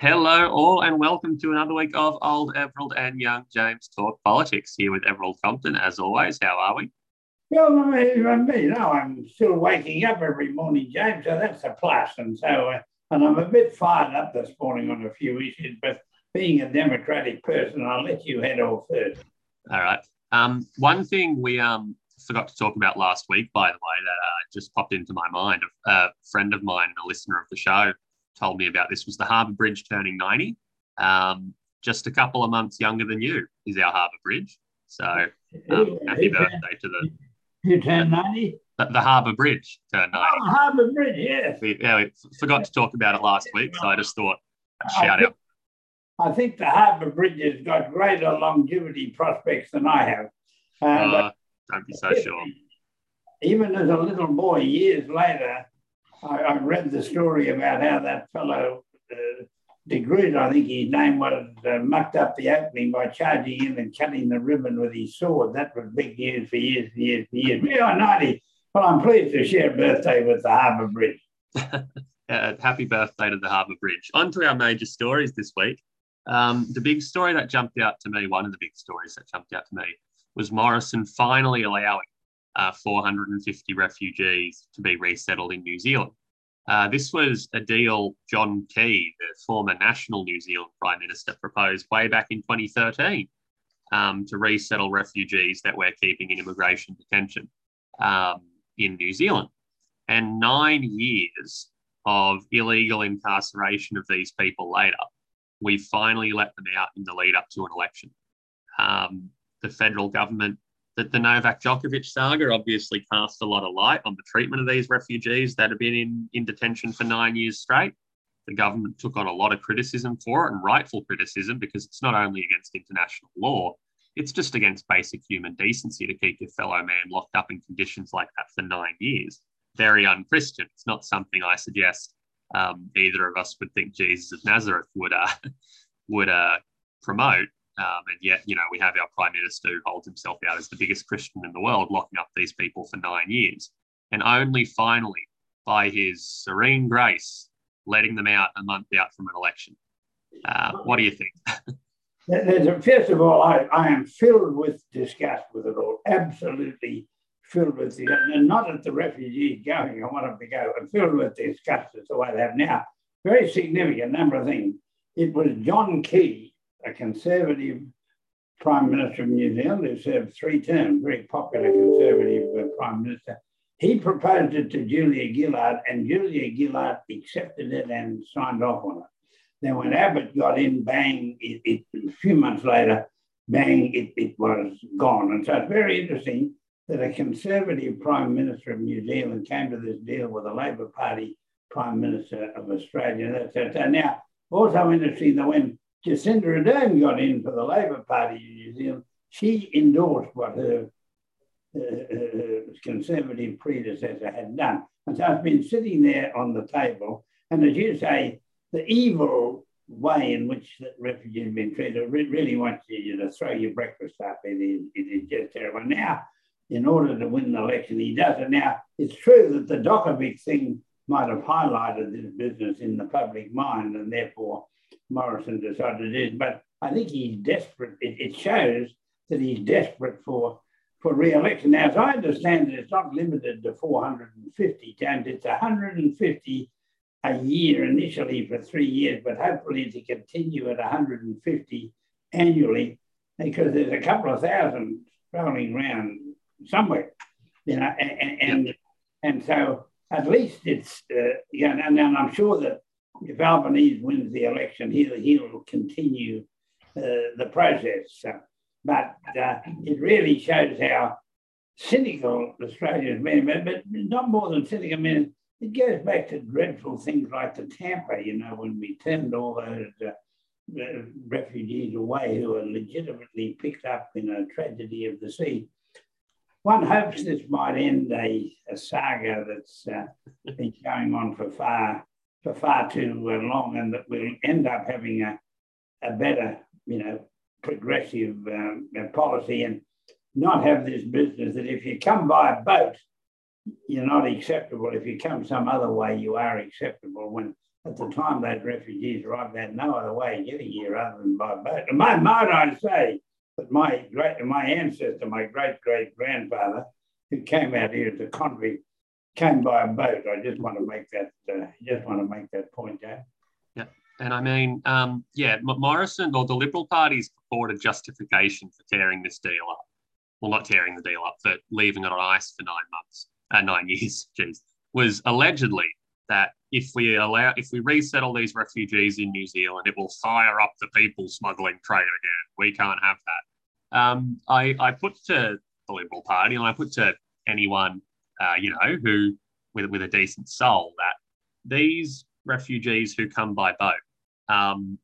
Hello, all, and welcome to another week of Old Everald and Young James Talk Politics here with Everald Compton. As always, how are we? Well, I mean, you know, I'm still waking up every morning, James, so that's a plus. And so, uh, and I'm a bit fired up this morning on a few issues, but being a democratic person, I'll let you head off first. All right. Um, one thing we um, forgot to talk about last week, by the way, that uh, just popped into my mind. A friend of mine, a listener of the show, told me about this was the Harbour Bridge turning 90. Um, just a couple of months younger than you is our Harbour Bridge. So um, happy birthday to the. You turned 90? The, the Harbour Bridge turned 90. Oh, Harbour Bridge, yes. We, yeah, we forgot to talk about it last week, so I just thought shout out. I think the Harbour Bridge has got greater longevity prospects than I have. Uh, uh, don't be so sure. Even as a little boy, years later, I, I read the story about how that fellow, uh, de Groot, I think his name was, uh, mucked up the opening by charging in and cutting the ribbon with his sword. That was big news for years and years and years. Are 90. Well, I'm pleased to share a birthday with the Harbour Bridge. uh, happy birthday to the Harbour Bridge. On to our major stories this week. Um, the big story that jumped out to me, one of the big stories that jumped out to me, was Morrison finally allowing uh, 450 refugees to be resettled in New Zealand. Uh, this was a deal John Key, the former national New Zealand Prime Minister, proposed way back in 2013 um, to resettle refugees that we're keeping in immigration detention um, in New Zealand. And nine years of illegal incarceration of these people later, we finally let them out in the lead up to an election. Um, the federal government that the Novak Djokovic saga obviously cast a lot of light on the treatment of these refugees that have been in, in detention for nine years straight. The government took on a lot of criticism for it and rightful criticism because it's not only against international law, it's just against basic human decency to keep your fellow man locked up in conditions like that for nine years. Very unchristian. It's not something I suggest um, either of us would think Jesus of Nazareth would uh, would uh, promote. Um, and yet, you know, we have our prime minister who holds himself out as the biggest Christian in the world, locking up these people for nine years. And only finally, by his serene grace, letting them out a month out from an election. Uh, what do you think? First of all, I, I am filled with disgust with it all, absolutely filled with the, and not at the refugees going, I want them to go, I'm filled with disgust at the way they have now. Very significant number of things. It was John Key a conservative Prime Minister of New Zealand who served three terms, very popular conservative uh, Prime Minister. He proposed it to Julia Gillard, and Julia Gillard accepted it and signed off on it. Then, when Abbott got in, bang, it, it, a few months later, bang, it, it was gone. And so it's very interesting that a conservative Prime Minister of New Zealand came to this deal with a Labor Party Prime Minister of Australia. So, so now, also interesting that when Jacinda Ardern got in for the Labor Party in New Zealand, she endorsed what her uh, uh, conservative predecessor had done. And so it's been sitting there on the table. And as you say, the evil way in which refugees have been treated really wants you to throw your breakfast up. It is, it is just terrible. Now, in order to win the election, he does it. Now, it's true that the Djokovic thing might have highlighted this business in the public mind, and therefore Morrison decided it is. But I think he's desperate. It, it shows that he's desperate for for re-election. Now, as I understand it, it's not limited to 450 times. It's 150 a year initially for three years, but hopefully to continue at 150 annually because there's a couple of thousand rolling around somewhere, you know, and and, and so at least it's, uh, you know, and, and I'm sure that if Albanese wins the election, he'll, he'll continue uh, the process. but uh, it really shows how cynical Australia has been, but, not more than cynical. I mean, it goes back to dreadful things like the Tampa, you know, when we turned all those uh, refugees away who were legitimately picked up in a tragedy of the sea. One hopes this might end a, a saga that's uh, been going on for far for far too long, and that we'll end up having a, a better, you know, progressive um, policy and not have this business that if you come by a boat, you're not acceptable. If you come some other way, you are acceptable. When at the time those refugees arrived, they had no other way of getting here other than by boat. And might, might I say that my great, my ancestor, my great great grandfather, who came out here as a convict, came by a boat. I just want to make that uh, just want to make that point, James. Yeah, and I mean, um, yeah, Morrison or the Liberal Party's purported justification for tearing this deal up, well, not tearing the deal up, but leaving it on ice for nine months, uh, nine years, geez, was allegedly that if we allow, if we resettle these refugees in New Zealand, it will fire up the people smuggling trade again. We can't have that. Um, I, I put to the Liberal Party and I put to anyone, uh, you know, who with with a decent soul that these refugees who come by boat, um,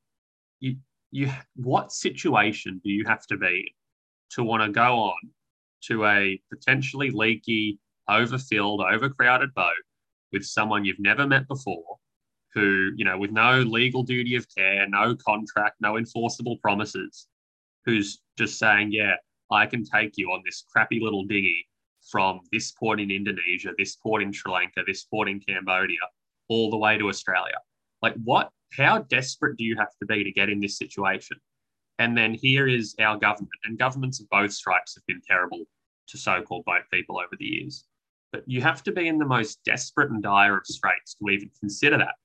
you you what situation do you have to be to want to go on to a potentially leaky, overfilled, overcrowded boat with someone you've never met before, who, you know, with no legal duty of care, no contract, no enforceable promises, who's just saying, yeah, I can take you on this crappy little dinghy from this port in Indonesia, this port in Sri Lanka, this port in Cambodia, all the way to Australia. Like, what, how desperate do you have to be to get in this situation? And then here is our government, and governments of both stripes have been terrible to so called boat people over the years. But you have to be in the most desperate and dire of straits to even consider that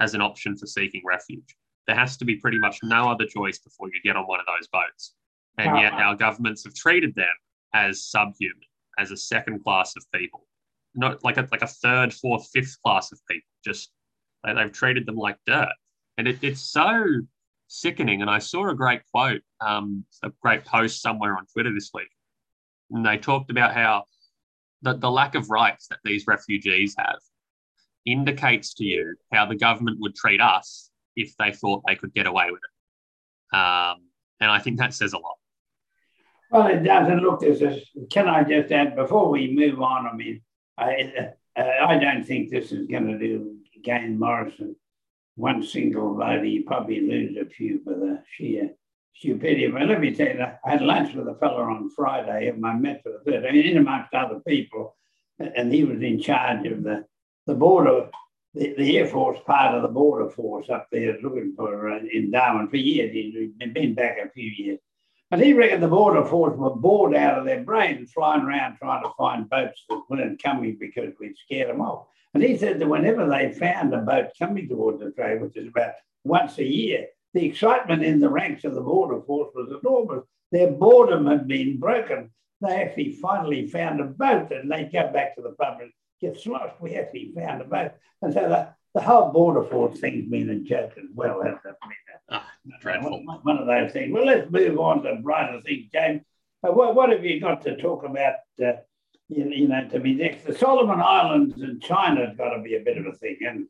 as an option for seeking refuge. There has to be pretty much no other choice before you get on one of those boats. And yet our governments have treated them as subhuman, as a second class of people, not like a, like a third, fourth, fifth class of people. Just they've treated them like dirt. And it, it's so sickening. And I saw a great quote, um, a great post somewhere on Twitter this week. And they talked about how the, the lack of rights that these refugees have indicates to you how the government would treat us if they thought they could get away with it. Um, and I think that says a lot. Well, it doesn't look as if, can I just add, before we move on, I mean, I, uh, I don't think this is going to do gain Morrison one single vote. He probably lose a few for the sheer stupidity. But let me tell you, I had lunch with a fellow on Friday whom I met for the third, I mean, in amongst other people, and he was in charge of the, the border, the, the Air Force part of the border force up there looking for uh, in Darwin for years. He'd been back a few years. And he reckoned the border force were bored out of their brains flying around trying to find boats that weren't coming because we'd scared them off. And he said that whenever they found a boat coming towards Australia, which is about once a year, the excitement in the ranks of the border force was enormous. Their boredom had been broken. They actually finally found a boat and they go back to the pub and get sloshed. We actually found a boat. And so the, the whole border force thing's been a joke as well, hasn't it? Ah, dreadful. One, one, of those things. Well, let's move on to brighter things, James. Uh, what, what have you got to talk about, uh, you, you, know, to be next? The Solomon Islands and China has got to be a bit of a thing, and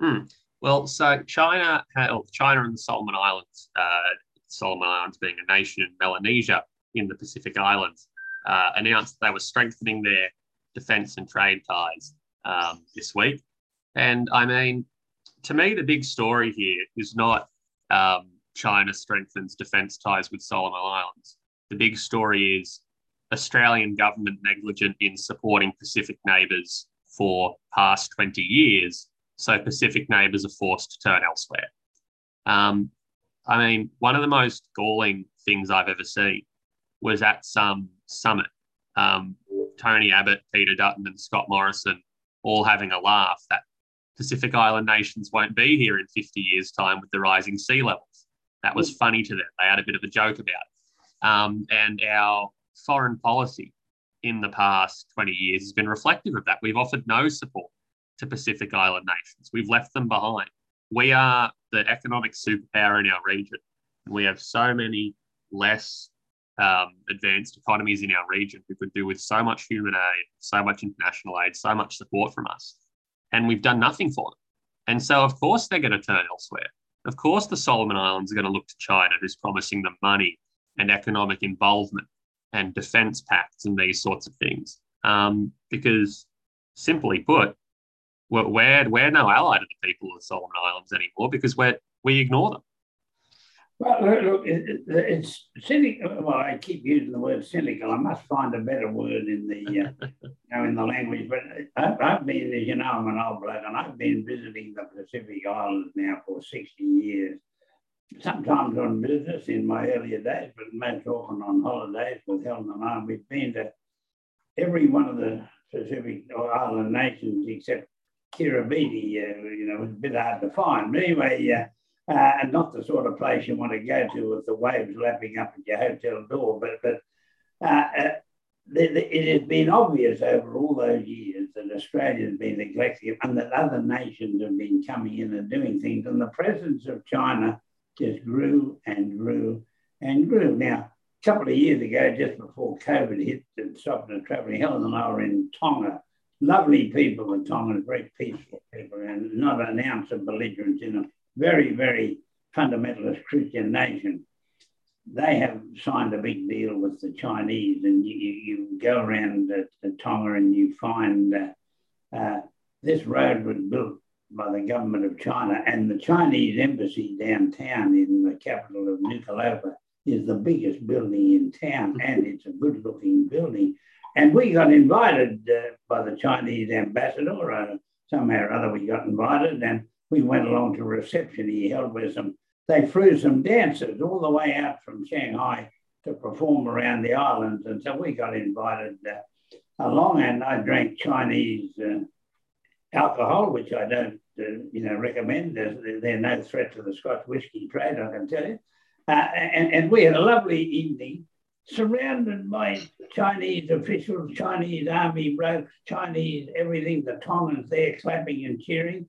hmm. Well, so China, China and the Solomon Islands, uh, Solomon Islands being a nation in Melanesia in the Pacific Islands, uh, announced they were strengthening their defence and trade ties um, this week. And I mean, to me, the big story here is not um, China strengthens defence ties with Solomon Islands. The big story is Australian government negligent in supporting Pacific neighbours for past 20 years so Pacific neighbours are forced to turn elsewhere. Um, I mean, one of the most galling things I've ever seen was at some summit. Um, Tony Abbott, Peter Dutton, and Scott Morrison all having a laugh that Pacific Island nations won't be here in 50 years' time with the rising sea levels. That was funny to them. They had a bit of a joke about it. Um, and our foreign policy in the past 20 years has been reflective of that. We've offered no support to Pacific Island nations. We've left them behind. We are the economic superpower in our region. We have so many less um, advanced economies in our region who could do with so much human aid, so much international aid, so much support from us. And we've done nothing for them. And so, of course, they're going to turn elsewhere. Of course, the Solomon Islands are going to look to China, who's promising them money and economic involvement and defense pacts and these sorts of things. Um, because, simply put, we're, we're no ally to the people of the Solomon Islands anymore because we we ignore them. Well, look, it, it's cynical. Well, I keep using the word cynical. I must find a better word in the, uh, you know, in the language. But I've, I've, been, as you know, I'm an old bloke, and I've been visiting the Pacific Islands now for 60 years. Sometimes on business in my earlier days, but most often on holidays with Helen and I. We've been to every one of the Pacific Island nations except Kiribati. Uh, you know, it's a bit hard to find. But anyway, uh, uh, and not the sort of place you want to go to with the waves lapping up at your hotel door. But but uh, uh, the, the, it has been obvious over all those years that Australia has been neglected and that other nations have been coming in and doing things, and the presence of China just grew and grew and grew. Now, a couple of years ago, just before COVID hit and stopped the travelling, Helen and I were in Tonga. Lovely people in Tonga, very peaceful people, and not an ounce of belligerence in them very, very fundamentalist Christian nation, they have signed a big deal with the Chinese, and you, you go around the, Tonga and you find uh, uh, this road was built by the government of China, and the Chinese embassy downtown in the capital of Nuku'alofa is the biggest building in town, and it's a good-looking building. And we got invited uh, by the Chinese ambassador. Uh, somehow or other, we got invited, and we went along to a reception he held with them. They flew some dancers all the way out from Shanghai to perform around the islands, and so we got invited uh, along. And I drank Chinese uh, alcohol, which I don't, uh, you know, recommend. There's, they're no threat to the Scotch whisky trade, I can tell you. Uh, and, and we had a lovely evening surrounded by Chinese officials, Chinese army Chinese everything, the Tongans there clapping and cheering.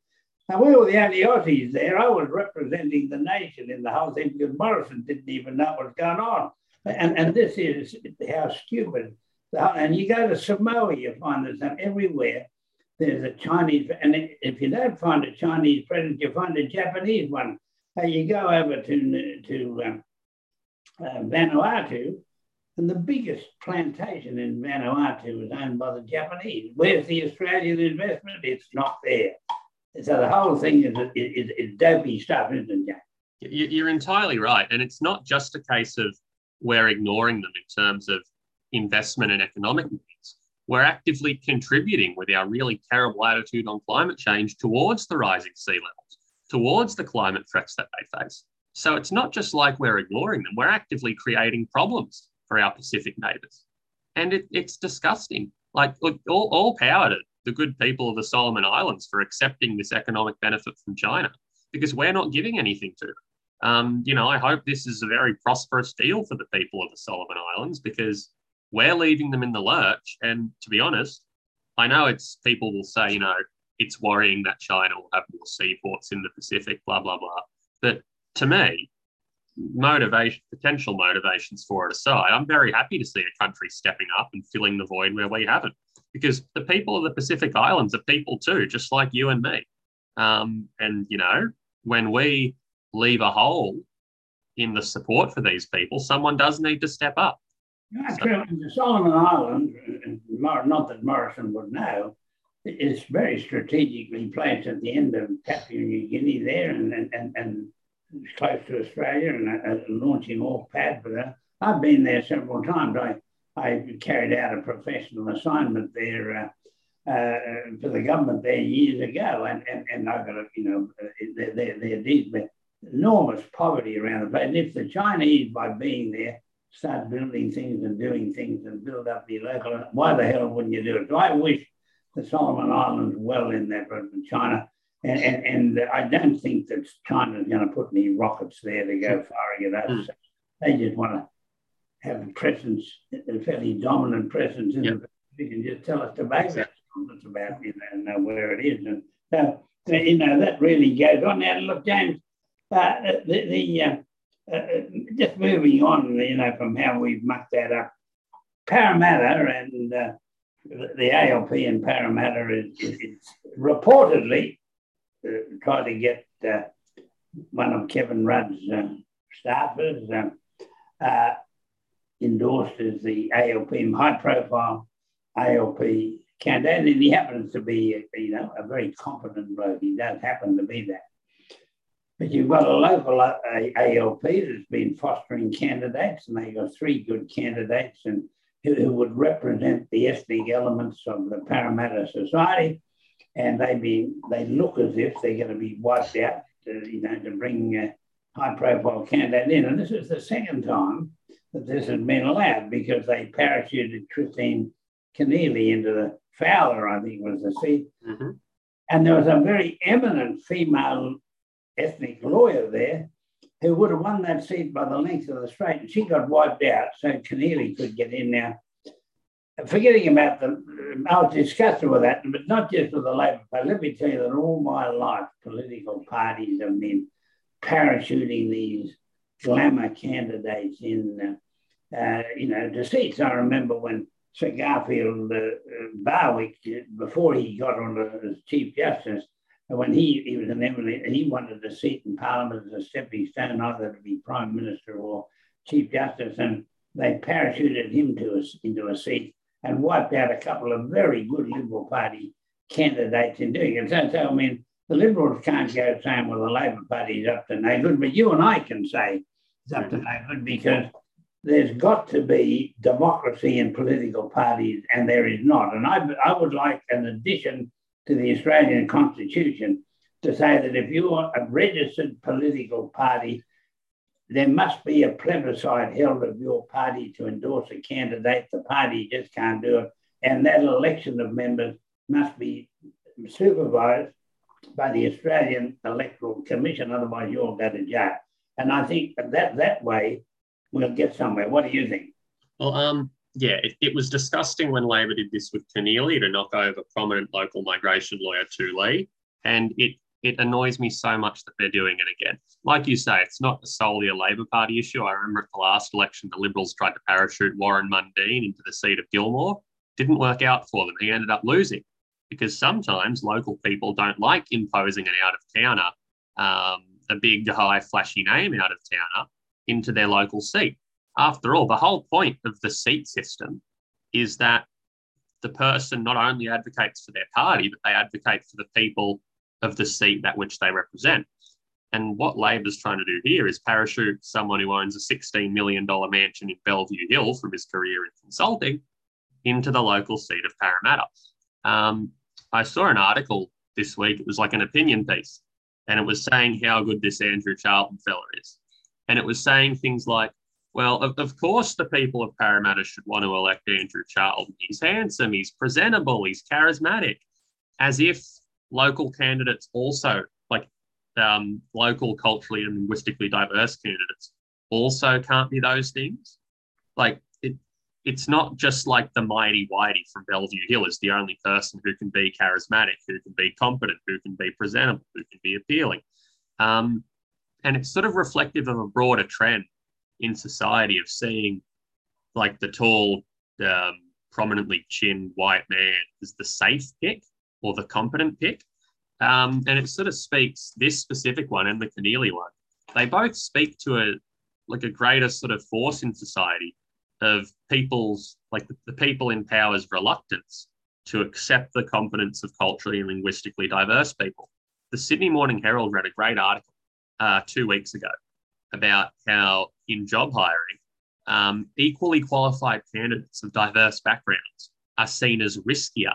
Now, we were the Aussies there. I was representing the nation in the thing because Morrison didn't even know what was going on. And, and this is how stupid. And you go to Samoa, you find there's everywhere. There's a Chinese, and if you don't find a Chinese president, you find a Japanese one. Uh, you go over to, to um, uh, Vanuatu, and the biggest plantation in Vanuatu is owned by the Japanese. Where's the Australian investment? It's not there. So the whole thing is, is, is dopey stuff, isn't it? You're entirely right. And it's not just a case of we're ignoring them in terms of investment and economic needs. We're actively contributing with our really terrible attitude on climate change towards the rising sea levels, towards the climate threats that they face. So it's not just like we're ignoring them, we're actively creating problems for our Pacific neighbours. And it, it's disgusting. Like, look, all, all power to the good people of the Solomon Islands for accepting this economic benefit from China because we're not giving anything to them. Um, you know, I hope this is a very prosperous deal for the people of the Solomon Islands because we're leaving them in the lurch. And to be honest, I know it's people will say, you know, it's worrying that China will have more seaports in the Pacific, blah, blah, blah. But to me, motivation, potential motivations for it aside, I'm very happy to see a country stepping up and filling the void where we haven't because the people of the Pacific Islands are people too, just like you and me. Um, and, you know, when we leave a hole in the support for these people, someone does need to step up. That's so, true. The Solomon Islands, not that Morrison would know, is very strategically placed at the end of Papua New Guinea there and, and, and, and close to Australia and uh, launching off pad for that. I've been there several times. I I carried out a professional assignment there uh, uh, for the government there years ago, and, and, and I got, a, you know, there, there, there is enormous poverty around the place. And if the Chinese, by being there, start building things and doing things and build up the local, why the hell wouldn't you do it? So I wish the Solomon Islands well in that there from China. And, and, and I don't think that China's going to put any rockets there to go firing at us. They just want to have a presence, a fairly dominant presence in yep. the Pacific and just tell us to base exactly. it's about, you know, know where it is. And so, you know, that really goes on. Now, look, James, uh, the, the uh, uh, just moving on, you know, from how we've mucked that up, Parramatta and uh, the, the ALP in Parramatta is, is, is reportedly uh, trying to get uh, one of Kevin Rudd's staffers endorsed as the ALP high profile ALP candidate, and he happens to be, you know, a very competent bloke. He does happen to be that. But you've got a local uh, ALP that's been fostering candidates, and they've got three good candidates and who, who would represent the ethnic elements of the Parramatta society. And they be they look as if they're going to be wiped out, to, you know, to bring a high-profile candidate in. And this is the second time that this has been allowed because they parachuted Christine Keneally into the Fowler, I think was the seat. Mm-hmm. And there was a very eminent female ethnic lawyer there who would have won that seat by the length of the straight. And she got wiped out, so Keneally could get in now. Forgetting about the, I was disgusted with that, but not just with the Labor Party. Let me tell you that all my life, political parties have been parachuting these glamour candidates in, uh, uh, you know, seats. I remember when Sir Garfield uh, Barwick, before he got on as Chief Justice, when he, he was an eminent, he wanted a seat in Parliament as a stepping stone, either to be Prime Minister or Chief Justice, and they parachuted him to a, into a seat and wiped out a couple of very good Liberal Party candidates in doing it. So, so I mean, the Liberals can't go saying, well, the Labor Party is up to no good, but you and I can say it's up to no good because there's got to be democracy in political parties, and there is not. And I, I would like an addition to the Australian Constitution to say that if you're a registered political party, there must be a plebiscite held of your party to endorse a candidate. The party just can't do it. And that election of members must be supervised by the Australian Electoral Commission, otherwise you'll go to jail. And I think that that way we'll get somewhere. What do you think? Well, um, yeah, it, it, was disgusting when Labor did this with Keneally to knock over prominent local migration lawyer Tu Le. And it it annoys me so much that they're doing it again. Like you say, it's not solely a Labor Party issue. I remember at the last election, the Liberals tried to parachute Warren Mundine into the seat of Gilmore. Didn't work out for them. He ended up losing because sometimes local people don't like imposing an out of towner, um, a big, high, flashy name out of towner into their local seat after all, the whole point of the seat system is that the person not only advocates for their party, but they advocate for the people of the seat that which they represent. And what Labor's trying to do here is parachute someone who owns a $16 million mansion in Bellevue Hill from his career in consulting into the local seat of Parramatta. Um, I saw an article this week, it was like an opinion piece, and it was saying how good this Andrew Charlton fella is. And it was saying things like, well, of, of course, the people of Parramatta should want to elect Andrew Charlton. He's handsome, he's presentable, he's charismatic, as if local candidates also, like um, local, culturally and linguistically diverse candidates, also can't be those things. Like it, it's not just like the mighty whitey from Bellevue Hill is the only person who can be charismatic, who can be competent, who can be presentable, who can be appealing. Um, and it's sort of reflective of a broader trend in society of seeing like the tall, um, prominently chinned white man as the safe pick or the competent pick. Um, and it sort of speaks this specific one and the Keneally one. They both speak to a like a greater sort of force in society of people's like the, the people in power's reluctance to accept the competence of culturally and linguistically diverse people. The Sydney Morning Herald read a great article uh, two weeks ago about how in job hiring, um, equally qualified candidates of diverse backgrounds are seen as riskier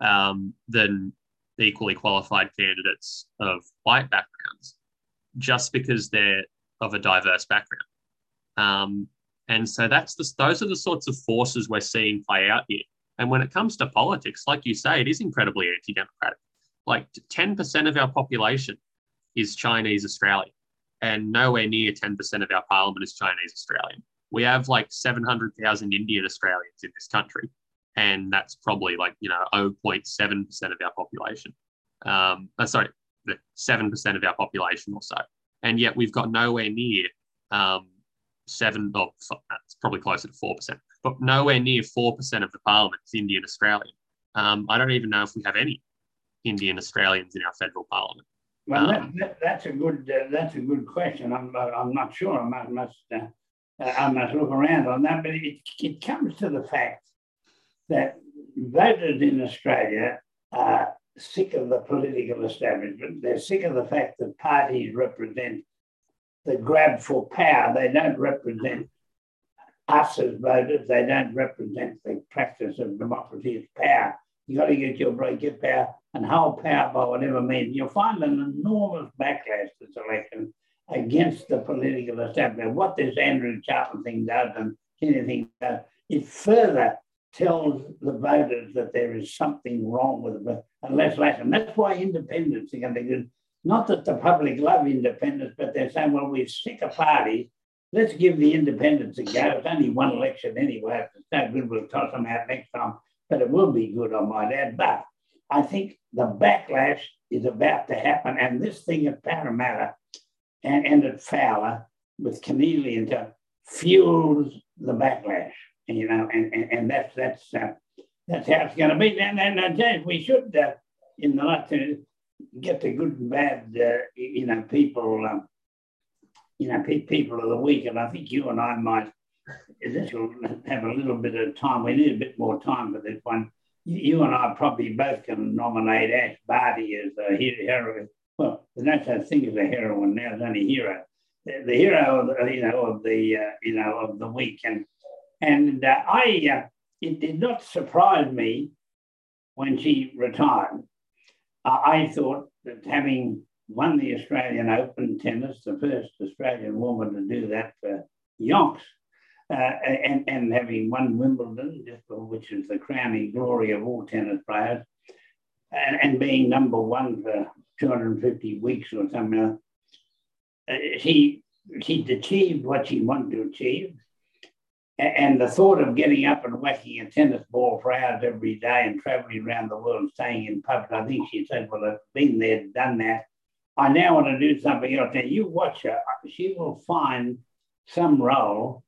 um, than equally qualified candidates of white backgrounds just because they're of a diverse background. Um, and so that's the, those are the sorts of forces we're seeing play out here. And when it comes to politics, like you say, it is incredibly anti-democratic. Like 10% of our population is Chinese Australian and nowhere near 10% of our parliament is Chinese Australian. We have like 700,000 Indian Australians in this country, and that's probably like, you know, 0.7% of our population. Um, uh, sorry, 7% of our population or so. And yet we've got nowhere near um, seven, or it's probably closer to 4%, but nowhere near 4% of the parliament is Indian Australian. Um, I don't even know if we have any Indian Australians in our federal parliament. Well, um, that, that's a good uh, that's a good question. I'm I'm not sure. I must, must uh, I must look around on that. But it, it comes to the fact that voters in Australia are sick of the political establishment. They're sick of the fact that parties represent the grab for power. They don't represent us as voters. They don't represent the practice of democracy as power. You got to get your break, get power, and hold power it whatever means. You'll find an enormous backlash this election against the political establishment. What this Andrew Charlton thing does and anything does, it further tells the voters that there is something wrong with it, unless less. And that's why independents are going to be good. Not that the public love independence, but they're saying, well, we're sick of parties. Let's give the independents a go. It's only one election anyway. If it's no good, we'll toss them out next time. But it will be good, I might add. But I think the backlash is about to happen. And this thing at Parramatta and, and at Fowler with Keneally and stuff fuels the backlash you know, and, and, and that's that's uh, that's how it's going to be. And, and, we should, uh, in the last, to get the good and bad, uh, you know, people, um, you know, pe- people of the week. And I think you and I might, this will have a little bit of time. We need a bit more time for this one. You, and I probably both can nominate Ash Barty as a hero. Well, there's no such thing as a heroine now. There's only hero. The, hero, of the, you know, of the, uh, you know, of the week. And and uh, I, uh, it did not surprise me when she retired. Uh, I thought that having won the Australian Open tennis, the first Australian woman to do that for yonks, uh, and, and having won Wimbledon, which is the crowning glory of all tennis players, and, and being number one for 250 weeks or something, uh, she, she'd achieved what she wanted to achieve and the thought of getting up and whacking a tennis ball for hours every day and traveling around the world and staying in pubs, I think she said, Well, I've been there, done that. I now want to do something else. Now, you watch her, she will find some role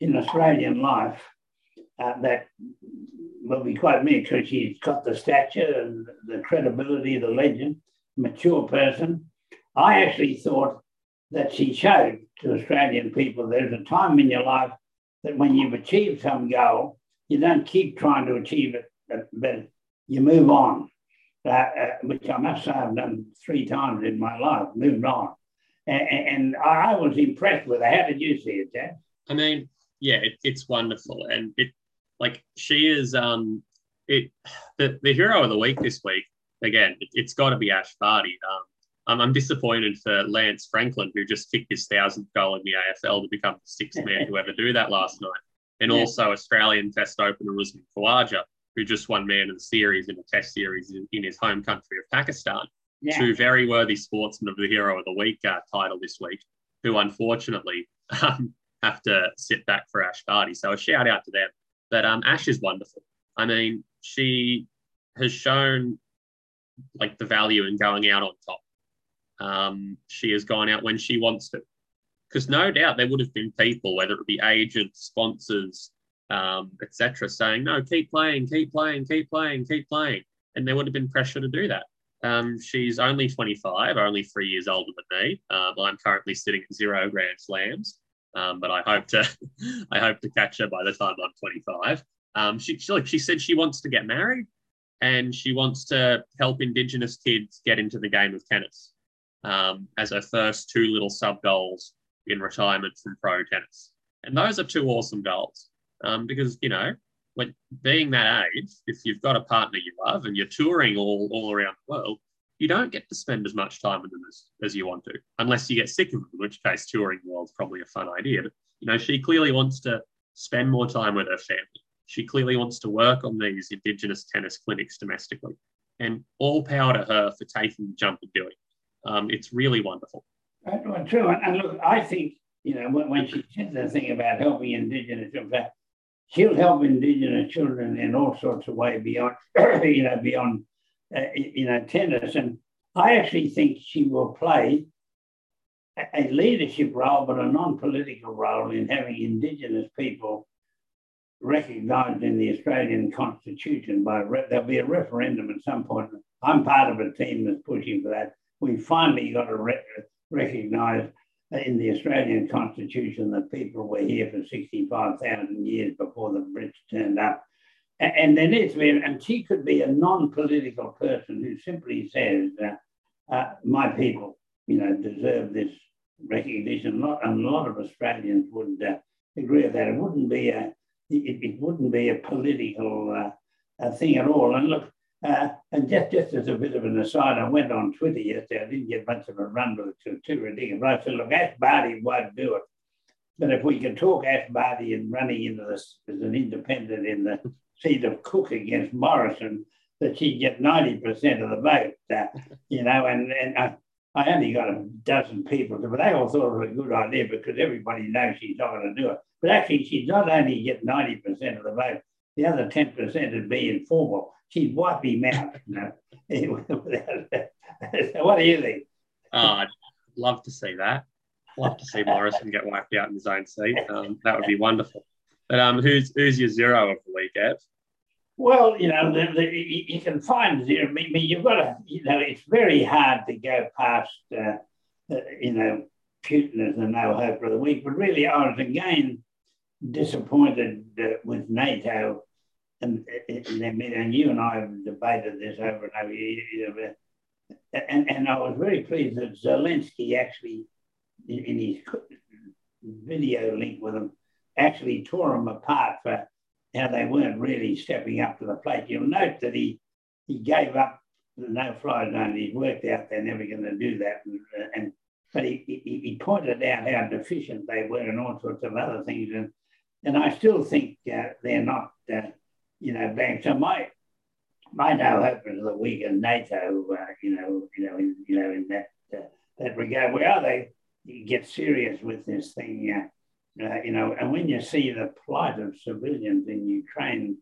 in Australian life uh, that will be quite mixed because she's got the stature and the credibility, the legend, mature person. I actually thought that she showed to Australian people there's a time in your life that when you've achieved some goal, you don't keep trying to achieve it, but, you move on, uh, uh, which I must say I've done three times in my life, moved on. And, and I was impressed with her. How did you see it, Jack? I mean, yeah, it, it's wonderful. And it, like, she is, um, it, the, the hero of the week this week, again, it, has got to be Ash Barty. Um, um, I'm disappointed for Lance Franklin, who just kicked his thousandth goal in the AFL to become the sixth man to ever do that last night. And yeah. also Australian Test opener Usman Khawaja, who just won man of the series in a Test series in, in his home country of Pakistan. Yeah. Two very worthy sportsmen of the Hero of the Week uh, title this week, who unfortunately um, have to sit back for Ash Barty. So a shout out to them. But um, Ash is wonderful. I mean, she has shown like the value in going out on top um, she has gone out when she wants to. Because no doubt there would have been people, whether it be agents, sponsors, um, etc., saying, no, keep playing, keep playing, keep playing, keep playing. And there would have been pressure to do that. Um, she's only 25, only three years older than me. Um, I'm currently sitting at zero Grand Slams, um, but I hope to, I hope to catch her by the time I'm 25. Um, she, she, she said she wants to get married, and she wants to help Indigenous kids get into the game of tennis um, as her first two little sub goals in retirement from pro tennis. And those are two awesome goals um, because, you know, when being that age, if you've got a partner you love and you're touring all, all around the world, you don't get to spend as much time with them as, as you want to, unless you get sick of them, in which case touring the world's probably a fun idea. But, you know, she clearly wants to spend more time with her family. She clearly wants to work on these Indigenous tennis clinics domestically. And all power to her for taking the jump and doing it. Um, it's really wonderful. Right, well, true. And look, I think, you know, when, when she said the thing about helping Indigenous children, she'll help Indigenous children in all sorts of ways beyond, you know, beyond, uh, you know, tennis. And I actually think she will play a leadership role, but a non-political role in having Indigenous people recognised in the Australian Constitution. By re- there'll be a referendum at some point. I'm part of a team that's pushing for that we finally got to re- recognise in the Australian Constitution that people were here for 65,000 years before the Brits turned up. And there be, and she could be a non-political person who simply says, uh, uh, "My people, you know, deserve this recognition." and a lot of Australians would uh, agree with that. It wouldn't be a, it, it wouldn't be a political uh, thing at all. And look, uh, and just, just as a bit of an aside, I went on Twitter yesterday. I didn't get much of a run with it, it was too ridiculous. But I said, look, Ash Barty won't do it. But if we can talk Ash Barty and running into this as an independent in the seat of Cook against Morrison, that she'd get 90% of the vote, uh, you know, and, and I, I only got a dozen people, but they all thought it was a good idea because everybody knows she's not going to do it. But actually, she'd not only get 90% of the vote, the other 10% would be informal. She'd wipe him out, you know. what do you think? Oh, I'd love to see that. Love to see Morrison get wiped out in his own seat. Um, that would be wonderful. But um, who's who's your zero of the week, Ev? Well, you know, the, the, you can find zero. I mean, you've got to, you know, it's very hard to go past, uh, uh, you know, Putin as the no hope of the week. But really, I was again disappointed uh, with NATO. And, and, and you and I have debated this over and over. You know, and, and I was very pleased that Zelensky actually, in, in his video link with him, actually tore them apart for how they weren't really stepping up to the plate. You'll note that he he gave up the no-fly zone. He's worked out they're never going to do that, and, and but he, he, he pointed out how deficient they were and all sorts of other things, and and I still think uh, they're not, uh, you know, back. So my my no hope is that we can NATO, uh, you know, you know, in, you know, in that uh, that regard. Where are they? Get serious with this thing. Uh, you know, and when you see the plight of civilians in Ukraine,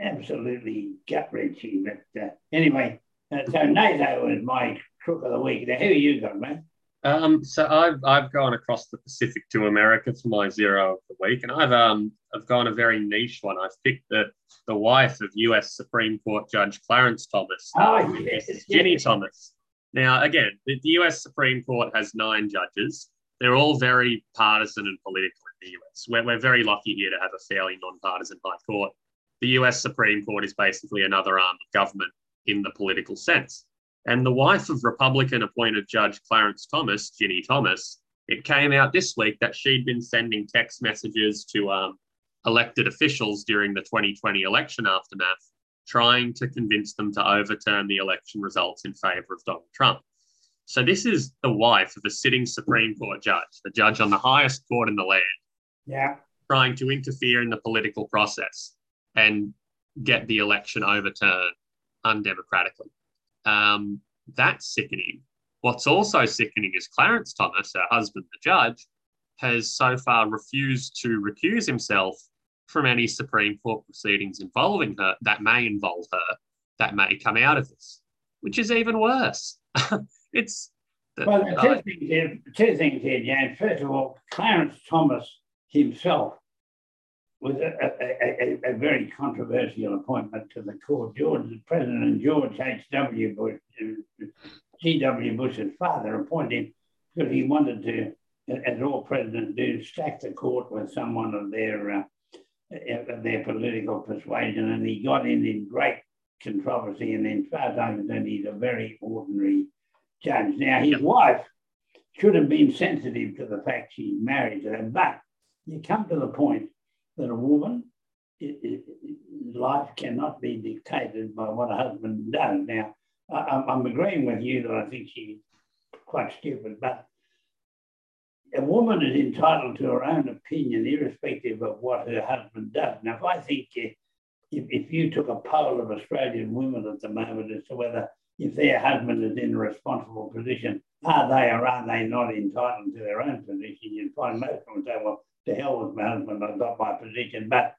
absolutely gut wrenching. But uh, anyway, uh, so NATO is my crook of the week. Now, who are you got, man? Um, so I've I've gone across the Pacific to America for my zero of the week, and I've um I've gone a very niche one. I've picked the the wife of U.S. Supreme Court Judge Clarence Thomas, oh, yes, yes. Thomas. Now, again, the, the U.S. Supreme Court has nine judges they're all very partisan and political in the US. We're, we're very lucky here to have a fairly non-partisan high court. The US Supreme Court is basically another arm of government in the political sense. And the wife of Republican appointed Judge Clarence Thomas, Ginni Thomas, it came out this week that she'd been sending text messages to um, elected officials during the 2020 election aftermath, trying to convince them to overturn the election results in favor of Donald Trump. So this is the wife of a sitting Supreme Court judge, the judge on the highest court in the land. Yeah. Trying to interfere in the political process and get the election overturned undemocratically. Um, that's sickening. What's also sickening is Clarence Thomas, her husband, the judge, has so far refused to recuse himself from any Supreme Court proceedings involving her that may involve her, that may come out of this, which is even worse. it's well, two, uh, things here, two things here, James. First of all, Clarence Thomas himself was a, a, a, a very controversial appointment to the court. George, President George H.W. Bush, G.W. Bush's father, appointed him because he wanted to, as all presidents do, stack the court with someone of their uh, of their political persuasion, and he got in in great controversy. And in far as I'm concerned, he's a very ordinary Now, his wife should have been sensitive to the fact she married to him, but you come to the point that a woman, it, it, life cannot be dictated by what a husband does. Now, I, I'm agreeing with you that I think she's quite stupid, but a woman is entitled to her own opinion, irrespective of what her husband does. Now, if I think eh, if, if you took a poll of Australian women at the moment as to whether if their husband is in a responsible position, are they or are they not entitled to their own position? You'd find most of them say, well, to hell with my husband, I've got my position. But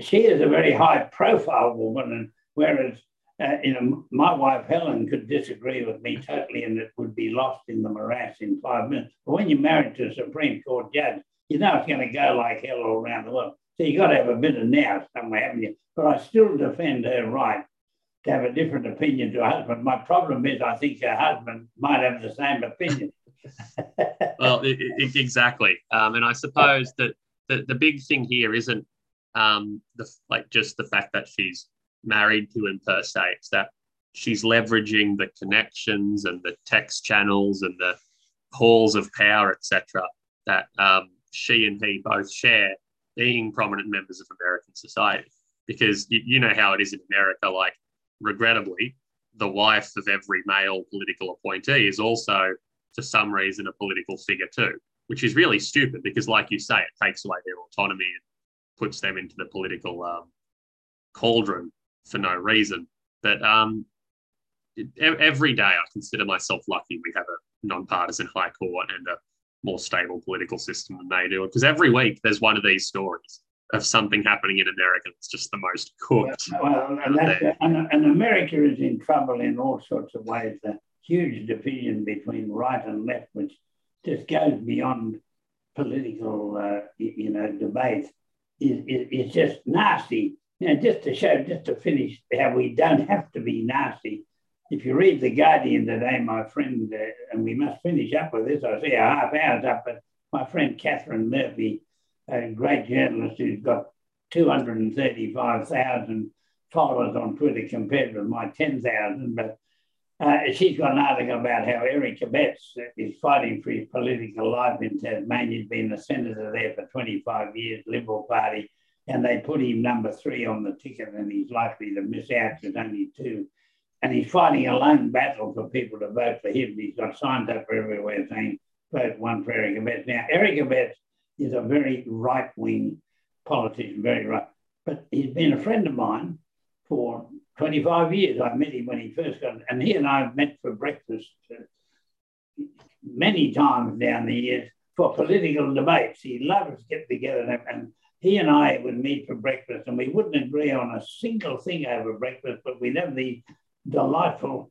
she is a very high profile woman, and whereas uh, you know, my wife Helen could disagree with me totally, and it would be lost in the morass in five minutes. But when you're married to a Supreme Court judge, you know it's going to go like hell all around the world. So you've got to have a bit of now somewhere, haven't you? But I still defend her right to have a different opinion to her husband. My problem is, I think her husband might have the same opinion. well, it, it, exactly. Um, and I suppose that the, the big thing here isn't um, the like just the fact that she's married to him per se. It's that she's leveraging the connections and the text channels and the halls of power, etc., that um, she and he both share, being prominent members of American society. Because you, you know how it is in America. Like, regrettably, the wife of every male political appointee is also, for some reason, a political figure too, which is really stupid because, like you say, it takes away their autonomy and puts them into the political um, cauldron for no reason. But um, every day I consider myself lucky we have a non-partisan high court and a more stable political system than they do. Because every week there's one of these stories of something happening in America It's just the most cooked. Well, and, and, and, America is in trouble in all sorts of ways. The huge division between right and left, which just goes beyond political, uh, you know, debate, is, is, is just nasty. You know, just to show, just to finish, how we don't have to be nasty if you read The Guardian today, my friend, uh, and we must finish up with this, I see a half hour's up, but my friend Katharine Murphy, a great journalist who's got 235,000 followers on Twitter compared with my 10,000, but uh, she's got an article about how Eric Abetz is fighting for his political life in Tasmania. He's been a senator there for 25 years, Liberal Party, and they put him number three on the ticket, and he's likely to miss out because only two and he's fighting a lone battle for people to vote for him. He's got signs up everywhere saying vote one for Eric Abetz. Now, Eric Abetz is a very right wing politician, very right, but he's been a friend of mine for 25 years. I met him when he first got, and he and I have met for breakfast uh, many times down the years for political debates. He loved to get together and he and I would meet for breakfast, and we wouldn't agree on a single thing over breakfast, but we'd have the delightful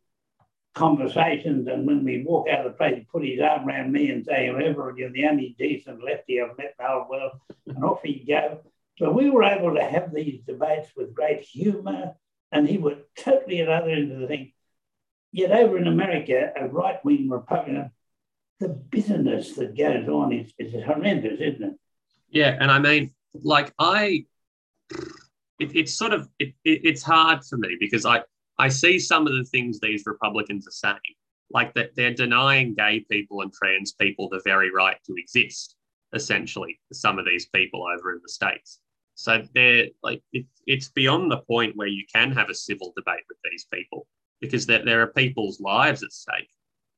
conversations. And when we walk out of the place, he put his arm around me and say, Whoever, you're the only decent lefty I've met in the whole world. And off he'd go. But we were able to have these debates with great humor, and he was totally at the other end of the thing. Yet over in America, a right wing Republican, the bitterness that goes on is, is horrendous, isn't it? Yeah. And I mean, like, I, it, it's sort of, it, it, it's hard for me because I, I see some of the things these Republicans are saying, like that they're denying gay people and trans people the very right to exist, essentially, some of these people over in the States. So they're like, it, it's beyond the point where you can have a civil debate with these people because there, there are people's lives at stake.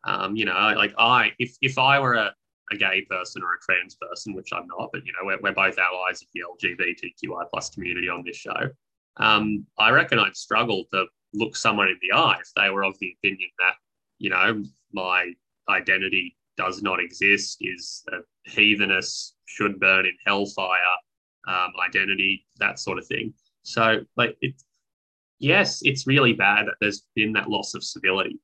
Um, you know, like I, if, if I were a, a gay person or a trans person, which I'm not, but you know, we're, we're both allies of the LGBTQI plus community on this show. Um, I reckon I'd struggle to look someone in the eye if they were of the opinion that, you know, my identity does not exist, is a heathenous, should burn in hellfire um, identity, that sort of thing. So, like, it, yes, it's really bad that there's been that loss of civility.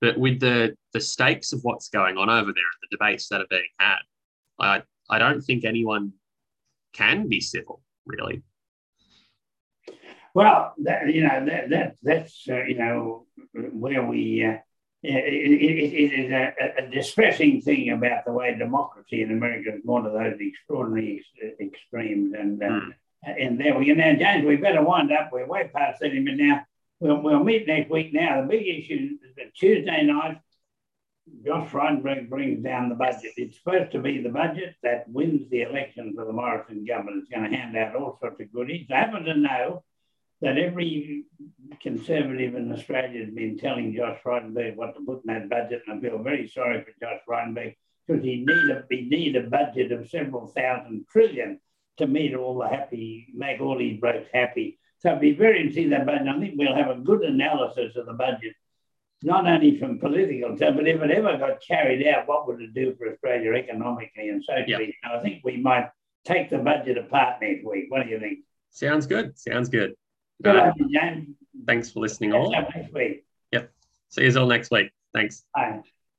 But with the, the stakes of what's going on over there and the debates that are being had, I, I don't think anyone can be civil, really. Well, that, you know that, that that's uh, you know where we. Uh, it, it, it is a, a, distressing thing about the way democracy in America is one of those extraordinary ex- extremes, and uh, mm. and there we go. Now, James, we better wind up. We're way past thirty minutes now. We'll, we'll meet next week. Now, the big issue is that Tuesday night, Josh Frydenberg brings down the budget. It's supposed to be the budget that wins the election for the Morrison government. It's going to hand out all sorts of goodies. I happen to know that every conservative in Australia has been telling Josh Frydenberg what to put in that budget, and I feel very sorry for Josh Frydenberg because he need a he need a budget of several thousand trillion to meet all the happy, make all these blokes happy. So it'd be very interesting that budget. I think we'll have a good analysis of the budget, not only from political terms, but if it ever got carried out, what would it do for Australia economically and socially? Yep. And I think we might take the budget apart next week. What do you think? Sounds good. Sounds good. Good. Thanks for listening all. Next week. Yep. See you all next week. Thanks. Bye.